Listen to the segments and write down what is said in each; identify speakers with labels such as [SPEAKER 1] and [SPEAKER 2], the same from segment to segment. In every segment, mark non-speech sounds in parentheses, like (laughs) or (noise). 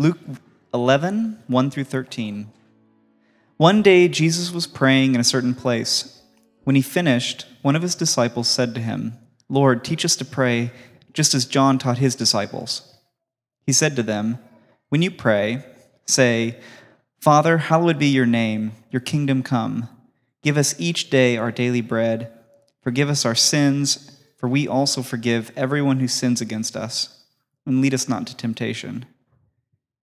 [SPEAKER 1] Luke 11, 1 through 13. One day Jesus was praying in a certain place. When he finished, one of his disciples said to him, Lord, teach us to pray, just as John taught his disciples. He said to them, When you pray, say, Father, hallowed be your name, your kingdom come. Give us each day our daily bread. Forgive us our sins, for we also forgive everyone who sins against us. And lead us not into temptation.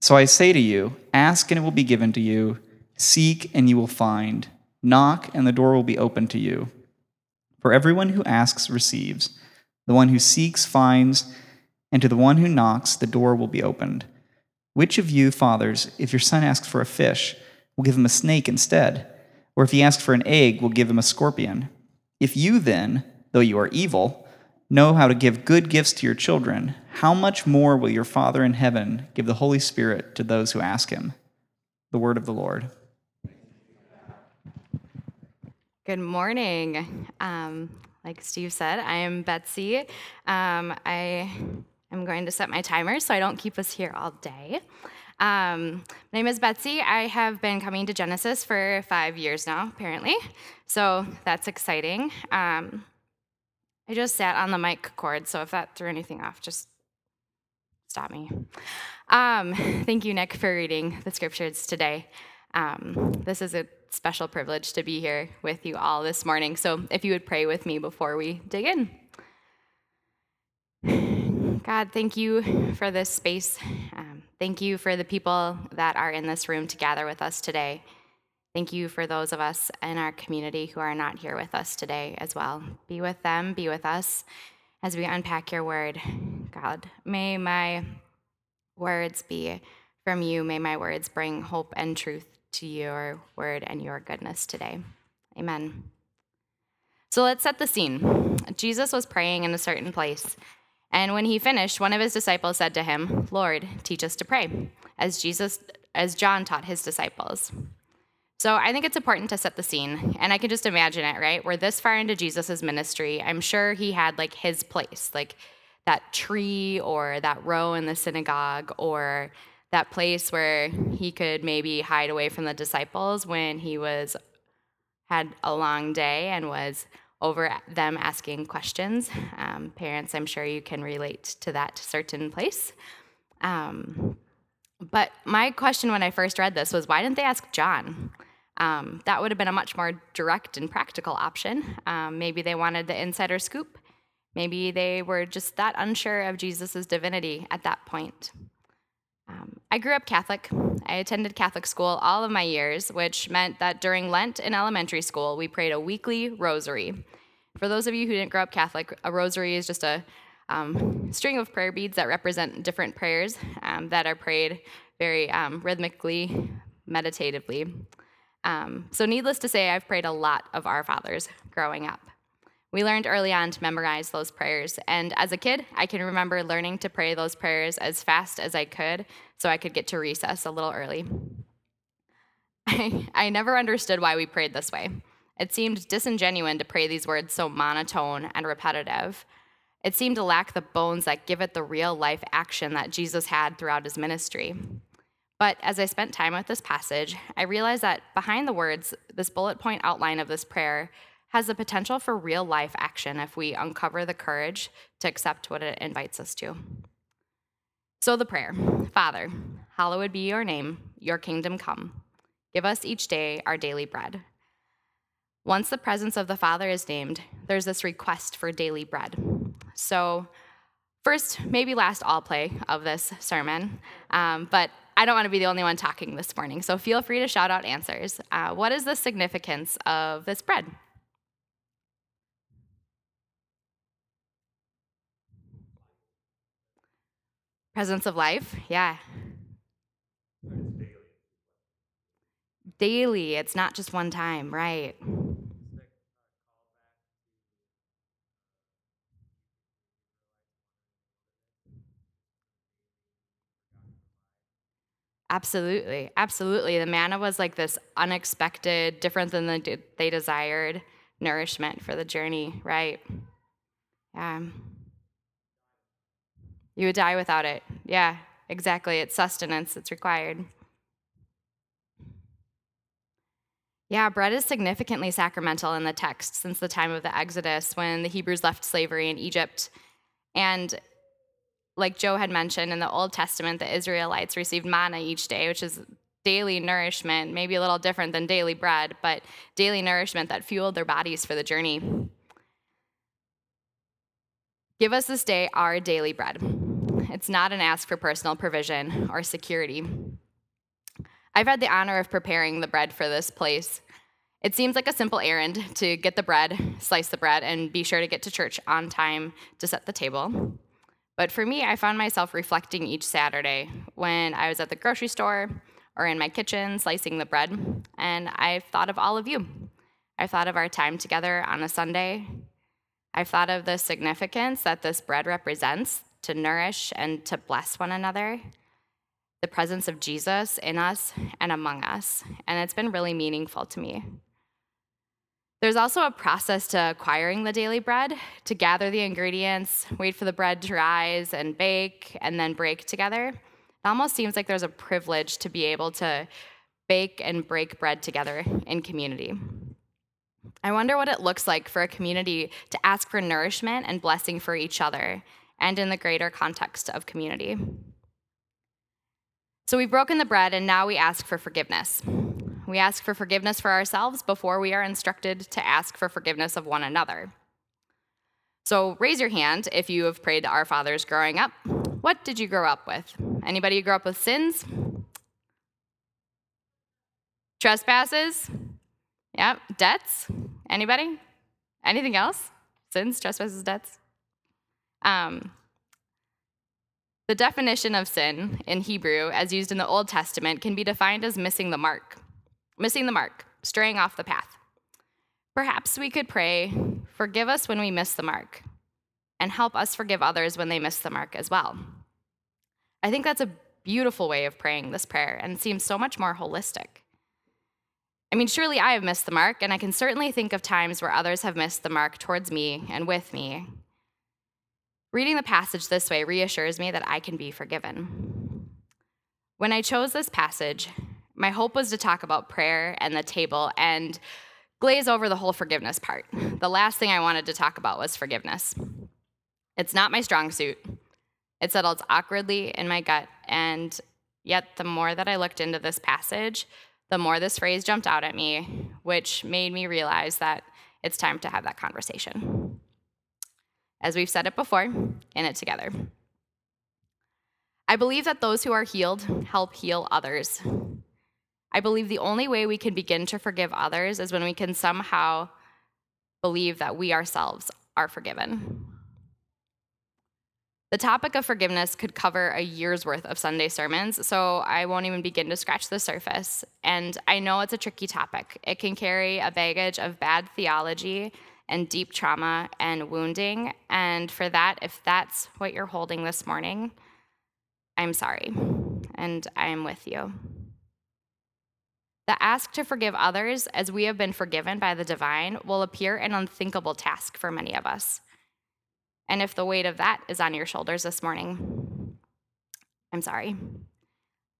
[SPEAKER 1] So I say to you, ask and it will be given to you, seek and you will find, knock and the door will be opened to you. For everyone who asks receives, the one who seeks finds, and to the one who knocks the door will be opened. Which of you, fathers, if your son asks for a fish, will give him a snake instead? Or if he asks for an egg, will give him a scorpion? If you then, though you are evil, know how to give good gifts to your children, how much more will your Father in heaven give the Holy Spirit to those who ask him? The word of the Lord.
[SPEAKER 2] Good morning. Um, like Steve said, I am Betsy. Um, I am going to set my timer so I don't keep us here all day. Um, my name is Betsy. I have been coming to Genesis for five years now, apparently, so that's exciting. Um, I just sat on the mic cord, so if that threw anything off, just stop me. Um, (laughs) thank you, Nick, for reading the scriptures today. Um, this is a special privilege to be here with you all this morning. So if you would pray with me before we dig in. (sighs) God, thank you for this space. Um, thank you for the people that are in this room to gather with us today. Thank you for those of us in our community who are not here with us today as well. Be with them, be with us as we unpack your word. God, may my words be from you. May my words bring hope and truth to your word and your goodness today. Amen. So let's set the scene. Jesus was praying in a certain place. And when he finished, one of his disciples said to him, Lord, teach us to pray, as Jesus, as John taught his disciples. So I think it's important to set the scene, and I can just imagine it, right? We're this far into Jesus' ministry. I'm sure he had like his place, like that tree or that row in the synagogue or that place where he could maybe hide away from the disciples when he was had a long day and was over them asking questions. Um, parents, I'm sure you can relate to that certain place. Um, but my question when I first read this was why didn't they ask John? Um, that would have been a much more direct and practical option. Um, maybe they wanted the insider scoop. Maybe they were just that unsure of Jesus' divinity at that point. Um, I grew up Catholic. I attended Catholic school all of my years, which meant that during Lent in elementary school, we prayed a weekly rosary. For those of you who didn't grow up Catholic, a rosary is just a um, string of prayer beads that represent different prayers um, that are prayed very um, rhythmically, meditatively. Um, so, needless to say, I've prayed a lot of Our Fathers growing up. We learned early on to memorize those prayers. And as a kid, I can remember learning to pray those prayers as fast as I could so I could get to recess a little early. (laughs) I, I never understood why we prayed this way. It seemed disingenuous to pray these words so monotone and repetitive. It seemed to lack the bones that give it the real life action that Jesus had throughout his ministry. But as I spent time with this passage, I realized that behind the words, this bullet point outline of this prayer has the potential for real life action if we uncover the courage to accept what it invites us to. So, the prayer Father, hallowed be your name, your kingdom come. Give us each day our daily bread. Once the presence of the Father is named, there's this request for daily bread. So, first, maybe last all play of this sermon, um, but I don't want to be the only one talking this morning, so feel free to shout out answers. Uh, what is the significance of this bread? Presence of life, yeah. Daily, it's not just one time, right? Absolutely. Absolutely. The manna was like this unexpected, different than the, they desired nourishment for the journey, right? Yeah. You would die without it. Yeah, exactly. It's sustenance, it's required. Yeah, bread is significantly sacramental in the text since the time of the Exodus when the Hebrews left slavery in Egypt. And like Joe had mentioned in the Old Testament, the Israelites received manna each day, which is daily nourishment, maybe a little different than daily bread, but daily nourishment that fueled their bodies for the journey. Give us this day our daily bread. It's not an ask for personal provision or security. I've had the honor of preparing the bread for this place. It seems like a simple errand to get the bread, slice the bread, and be sure to get to church on time to set the table. But for me, I found myself reflecting each Saturday when I was at the grocery store or in my kitchen slicing the bread, and I've thought of all of you. I've thought of our time together on a Sunday. I've thought of the significance that this bread represents to nourish and to bless one another, the presence of Jesus in us and among us, and it's been really meaningful to me. There's also a process to acquiring the daily bread, to gather the ingredients, wait for the bread to rise and bake, and then break together. It almost seems like there's a privilege to be able to bake and break bread together in community. I wonder what it looks like for a community to ask for nourishment and blessing for each other and in the greater context of community. So we've broken the bread, and now we ask for forgiveness. We ask for forgiveness for ourselves before we are instructed to ask for forgiveness of one another. So raise your hand if you have prayed our fathers growing up. What did you grow up with? Anybody grow up with sins? Trespasses? Yep. Debts? Anybody? Anything else? Sins, trespasses, debts? Um, the definition of sin in Hebrew, as used in the Old Testament, can be defined as missing the mark. Missing the mark, straying off the path. Perhaps we could pray, Forgive us when we miss the mark, and help us forgive others when they miss the mark as well. I think that's a beautiful way of praying this prayer and seems so much more holistic. I mean, surely I have missed the mark, and I can certainly think of times where others have missed the mark towards me and with me. Reading the passage this way reassures me that I can be forgiven. When I chose this passage, my hope was to talk about prayer and the table and glaze over the whole forgiveness part. The last thing I wanted to talk about was forgiveness. It's not my strong suit. It settles awkwardly in my gut, and yet the more that I looked into this passage, the more this phrase jumped out at me, which made me realize that it's time to have that conversation. As we've said it before, in it together. I believe that those who are healed help heal others. I believe the only way we can begin to forgive others is when we can somehow believe that we ourselves are forgiven. The topic of forgiveness could cover a year's worth of Sunday sermons, so I won't even begin to scratch the surface. And I know it's a tricky topic. It can carry a baggage of bad theology and deep trauma and wounding. And for that, if that's what you're holding this morning, I'm sorry, and I am with you. The ask to forgive others as we have been forgiven by the divine will appear an unthinkable task for many of us. And if the weight of that is on your shoulders this morning, I'm sorry.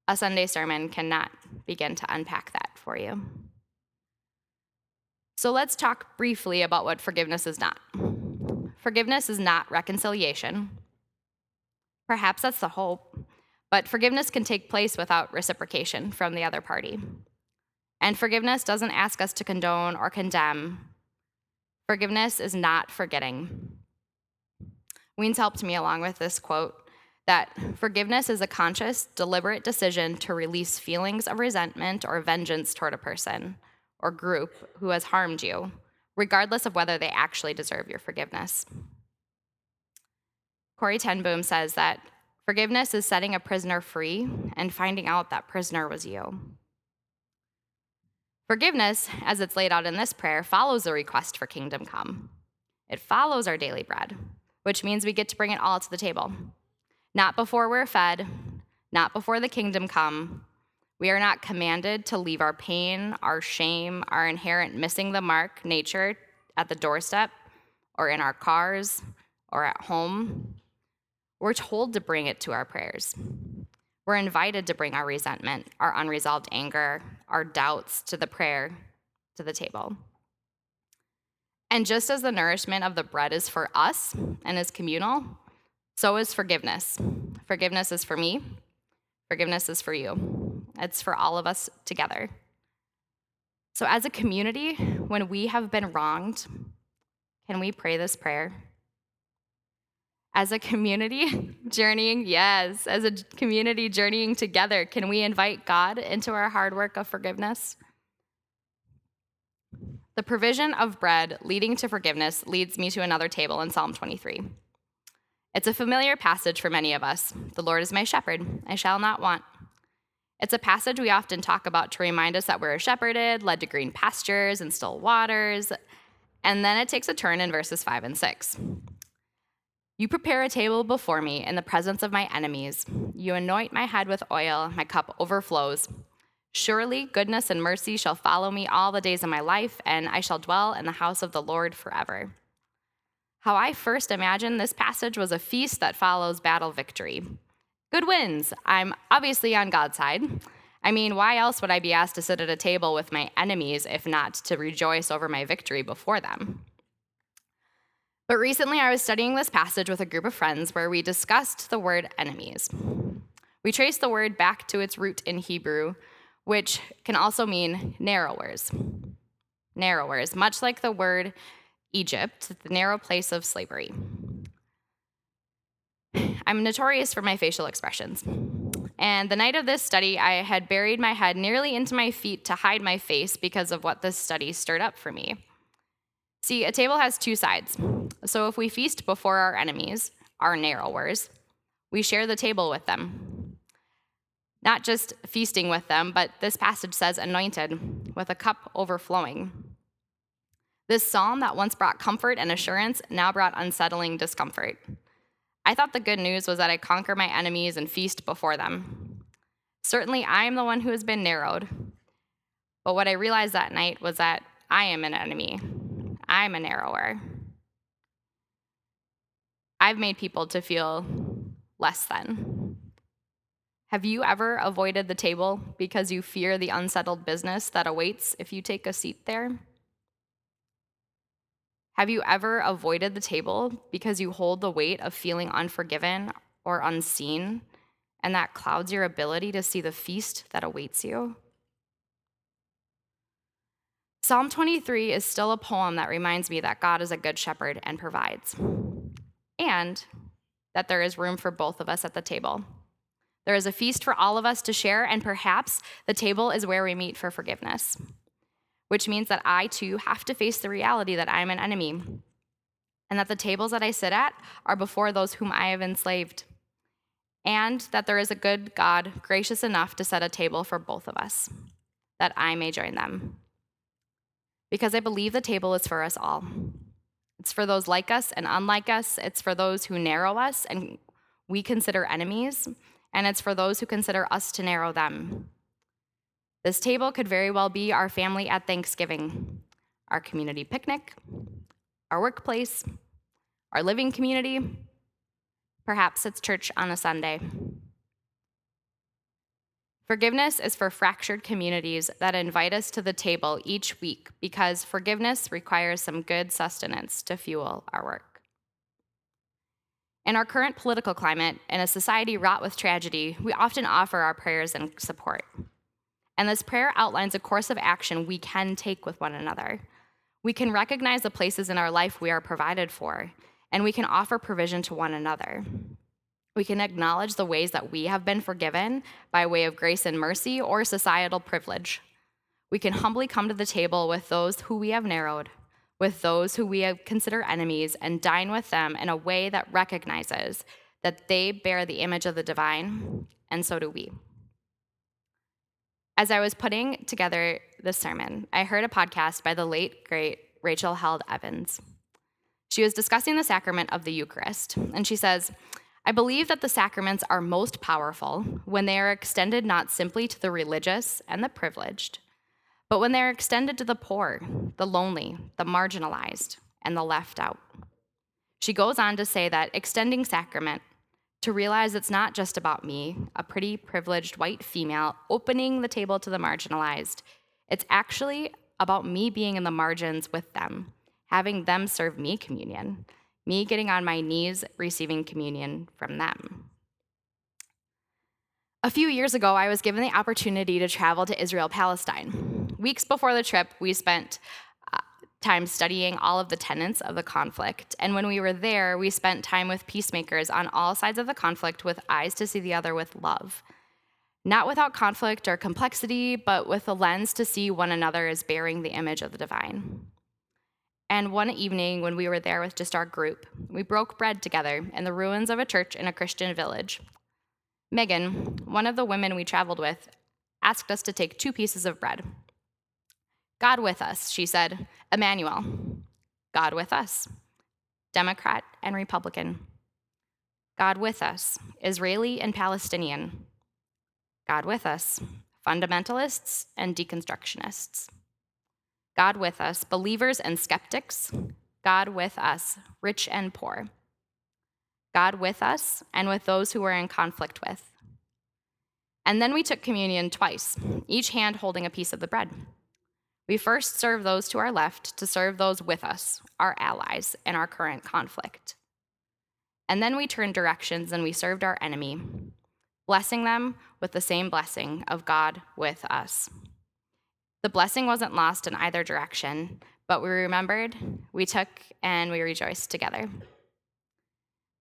[SPEAKER 2] A Sunday sermon cannot begin to unpack that for you. So let's talk briefly about what forgiveness is not. Forgiveness is not reconciliation. Perhaps that's the hope, but forgiveness can take place without reciprocation from the other party. And forgiveness doesn't ask us to condone or condemn. Forgiveness is not forgetting. Weens helped me along with this quote that forgiveness is a conscious, deliberate decision to release feelings of resentment or vengeance toward a person or group who has harmed you, regardless of whether they actually deserve your forgiveness. Corrie ten Boom says that forgiveness is setting a prisoner free and finding out that prisoner was you. Forgiveness, as it's laid out in this prayer, follows the request for kingdom come. It follows our daily bread, which means we get to bring it all to the table. Not before we're fed, not before the kingdom come. We are not commanded to leave our pain, our shame, our inherent missing the mark nature at the doorstep or in our cars or at home. We're told to bring it to our prayers. We're invited to bring our resentment, our unresolved anger, our doubts to the prayer, to the table. And just as the nourishment of the bread is for us and is communal, so is forgiveness. Forgiveness is for me, forgiveness is for you. It's for all of us together. So, as a community, when we have been wronged, can we pray this prayer? As a community (laughs) journeying, yes, as a community journeying together, can we invite God into our hard work of forgiveness? The provision of bread leading to forgiveness leads me to another table in Psalm 23. It's a familiar passage for many of us. The Lord is my shepherd, I shall not want. It's a passage we often talk about to remind us that we're shepherded, led to green pastures and still waters. And then it takes a turn in verses 5 and 6. You prepare a table before me in the presence of my enemies. You anoint my head with oil, my cup overflows. Surely goodness and mercy shall follow me all the days of my life, and I shall dwell in the house of the Lord forever. How I first imagined this passage was a feast that follows battle victory. Good wins. I'm obviously on God's side. I mean, why else would I be asked to sit at a table with my enemies if not to rejoice over my victory before them? But recently, I was studying this passage with a group of friends where we discussed the word enemies. We traced the word back to its root in Hebrew, which can also mean narrowers. Narrowers, much like the word Egypt, the narrow place of slavery. I'm notorious for my facial expressions. And the night of this study, I had buried my head nearly into my feet to hide my face because of what this study stirred up for me. See, a table has two sides. So if we feast before our enemies, our narrowers, we share the table with them. Not just feasting with them, but this passage says anointed, with a cup overflowing. This psalm that once brought comfort and assurance now brought unsettling discomfort. I thought the good news was that I conquer my enemies and feast before them. Certainly, I am the one who has been narrowed. But what I realized that night was that I am an enemy, I'm a narrower. I've made people to feel less than. Have you ever avoided the table because you fear the unsettled business that awaits if you take a seat there? Have you ever avoided the table because you hold the weight of feeling unforgiven or unseen, and that clouds your ability to see the feast that awaits you? Psalm 23 is still a poem that reminds me that God is a good shepherd and provides, and that there is room for both of us at the table. There is a feast for all of us to share, and perhaps the table is where we meet for forgiveness, which means that I too have to face the reality that I am an enemy, and that the tables that I sit at are before those whom I have enslaved, and that there is a good God gracious enough to set a table for both of us, that I may join them because I believe the table is for us all. It's for those like us and unlike us. It's for those who narrow us and we consider enemies. And it's for those who consider us to narrow them. This table could very well be our family at Thanksgiving, our community picnic, our workplace, our living community. Perhaps it's church on a Sunday. Forgiveness is for fractured communities that invite us to the table each week because forgiveness requires some good sustenance to fuel our work. In our current political climate, in a society wrought with tragedy, we often offer our prayers and support. And this prayer outlines a course of action we can take with one another. We can recognize the places in our life we are provided for, and we can offer provision to one another. We can acknowledge the ways that we have been forgiven by way of grace and mercy or societal privilege. We can humbly come to the table with those who we have narrowed, with those who we consider enemies, and dine with them in a way that recognizes that they bear the image of the divine, and so do we. As I was putting together this sermon, I heard a podcast by the late, great Rachel Held Evans. She was discussing the sacrament of the Eucharist, and she says, I believe that the sacraments are most powerful when they are extended not simply to the religious and the privileged, but when they are extended to the poor, the lonely, the marginalized, and the left out. She goes on to say that extending sacrament to realize it's not just about me, a pretty privileged white female, opening the table to the marginalized. It's actually about me being in the margins with them, having them serve me communion, me getting on my knees receiving communion from them. A few years ago, I was given the opportunity to travel to Israel Palestine. Weeks before the trip, we spent uh, time studying all of the tenets of the conflict. And when we were there, we spent time with peacemakers on all sides of the conflict with eyes to see the other with love. Not without conflict or complexity, but with a lens to see one another as bearing the image of the divine. And one evening, when we were there with just our group, we broke bread together in the ruins of a church in a Christian village. Megan, one of the women we traveled with, asked us to take two pieces of bread. God with us, she said, Emmanuel. God with us, Democrat and Republican. God with us, Israeli and Palestinian. God with us, fundamentalists and deconstructionists. God with us, believers and skeptics, God with us, rich and poor. God with us and with those who we're in conflict with. And then we took communion twice, each hand holding a piece of the bread. We first serve those to our left to serve those with us, our allies, in our current conflict. And then we turned directions and we served our enemy, blessing them with the same blessing of God with us. The blessing wasn't lost in either direction, but we remembered, we took, and we rejoiced together.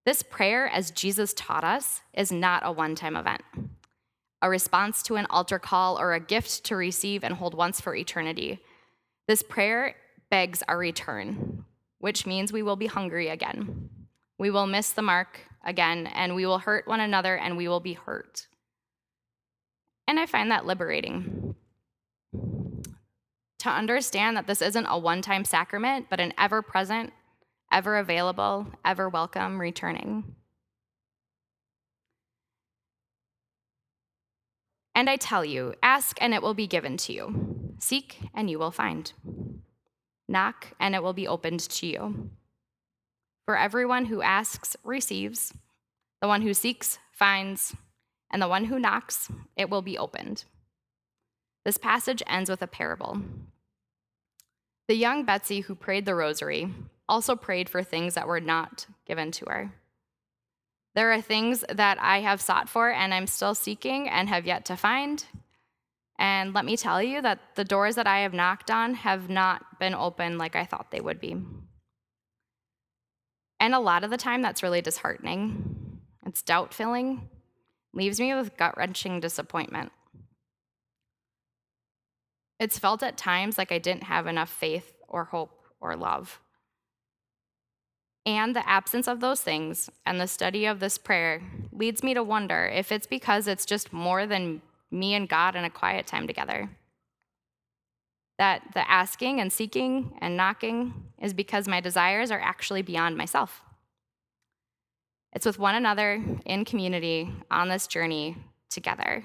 [SPEAKER 2] This prayer, as Jesus taught us, is not a one time event, a response to an altar call or a gift to receive and hold once for eternity. This prayer begs our return, which means we will be hungry again. We will miss the mark again, and we will hurt one another, and we will be hurt. And I find that liberating to understand that this isn't a one time sacrament, but an ever present, ever available, ever welcome returning. And I tell you, ask and it will be given to you. Seek and you will find. Knock and it will be opened to you. For everyone who asks receives, the one who seeks finds, and the one who knocks, it will be opened. This passage ends with a parable. The young Betsy who prayed the rosary also prayed for things that were not given to her. There are things that I have sought for and I'm still seeking and have yet to find. And let me tell you that the doors that I have knocked on have not been open like I thought they would be. And a lot of the time, that's really disheartening. It's doubt filling, leaves me with gut wrenching disappointment. It's felt at times like I didn't have enough faith or hope or love. And the absence of those things and the study of this prayer leads me to wonder if it's because it's just more than me and God in a quiet time together. that the asking and seeking and knocking is because my desires are actually beyond myself. It's with one another in community on this journey together.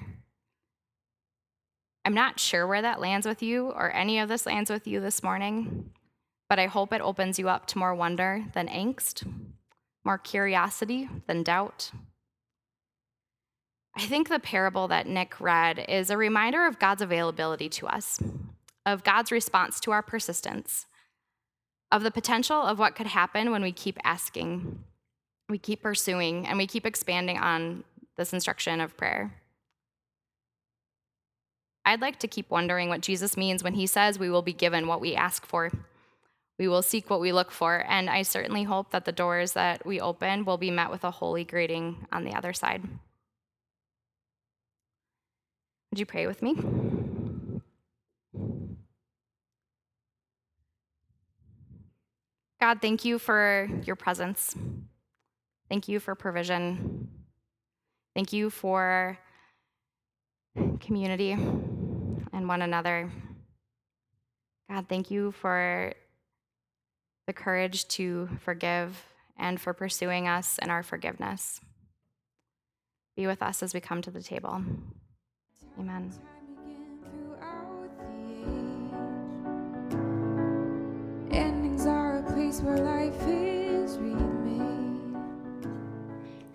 [SPEAKER 2] I'm not sure where that lands with you or any of this lands with you this morning, but I hope it opens you up to more wonder than angst, more curiosity than doubt. I think the parable that Nick read is a reminder of God's availability to us, of God's response to our persistence, of the potential of what could happen when we keep asking, we keep pursuing, and we keep expanding on this instruction of prayer. I'd like to keep wondering what Jesus means when he says we will be given what we ask for. We will seek what we look for, and I certainly hope that the doors that we open will be met with a holy greeting on the other side. Would you pray with me? God, thank you for your presence. Thank you for provision. Thank you for community and one another. God, thank you for the courage to forgive and for pursuing us in our forgiveness. Be with us as we come to the table. Amen.
[SPEAKER 3] Endings are a place where life is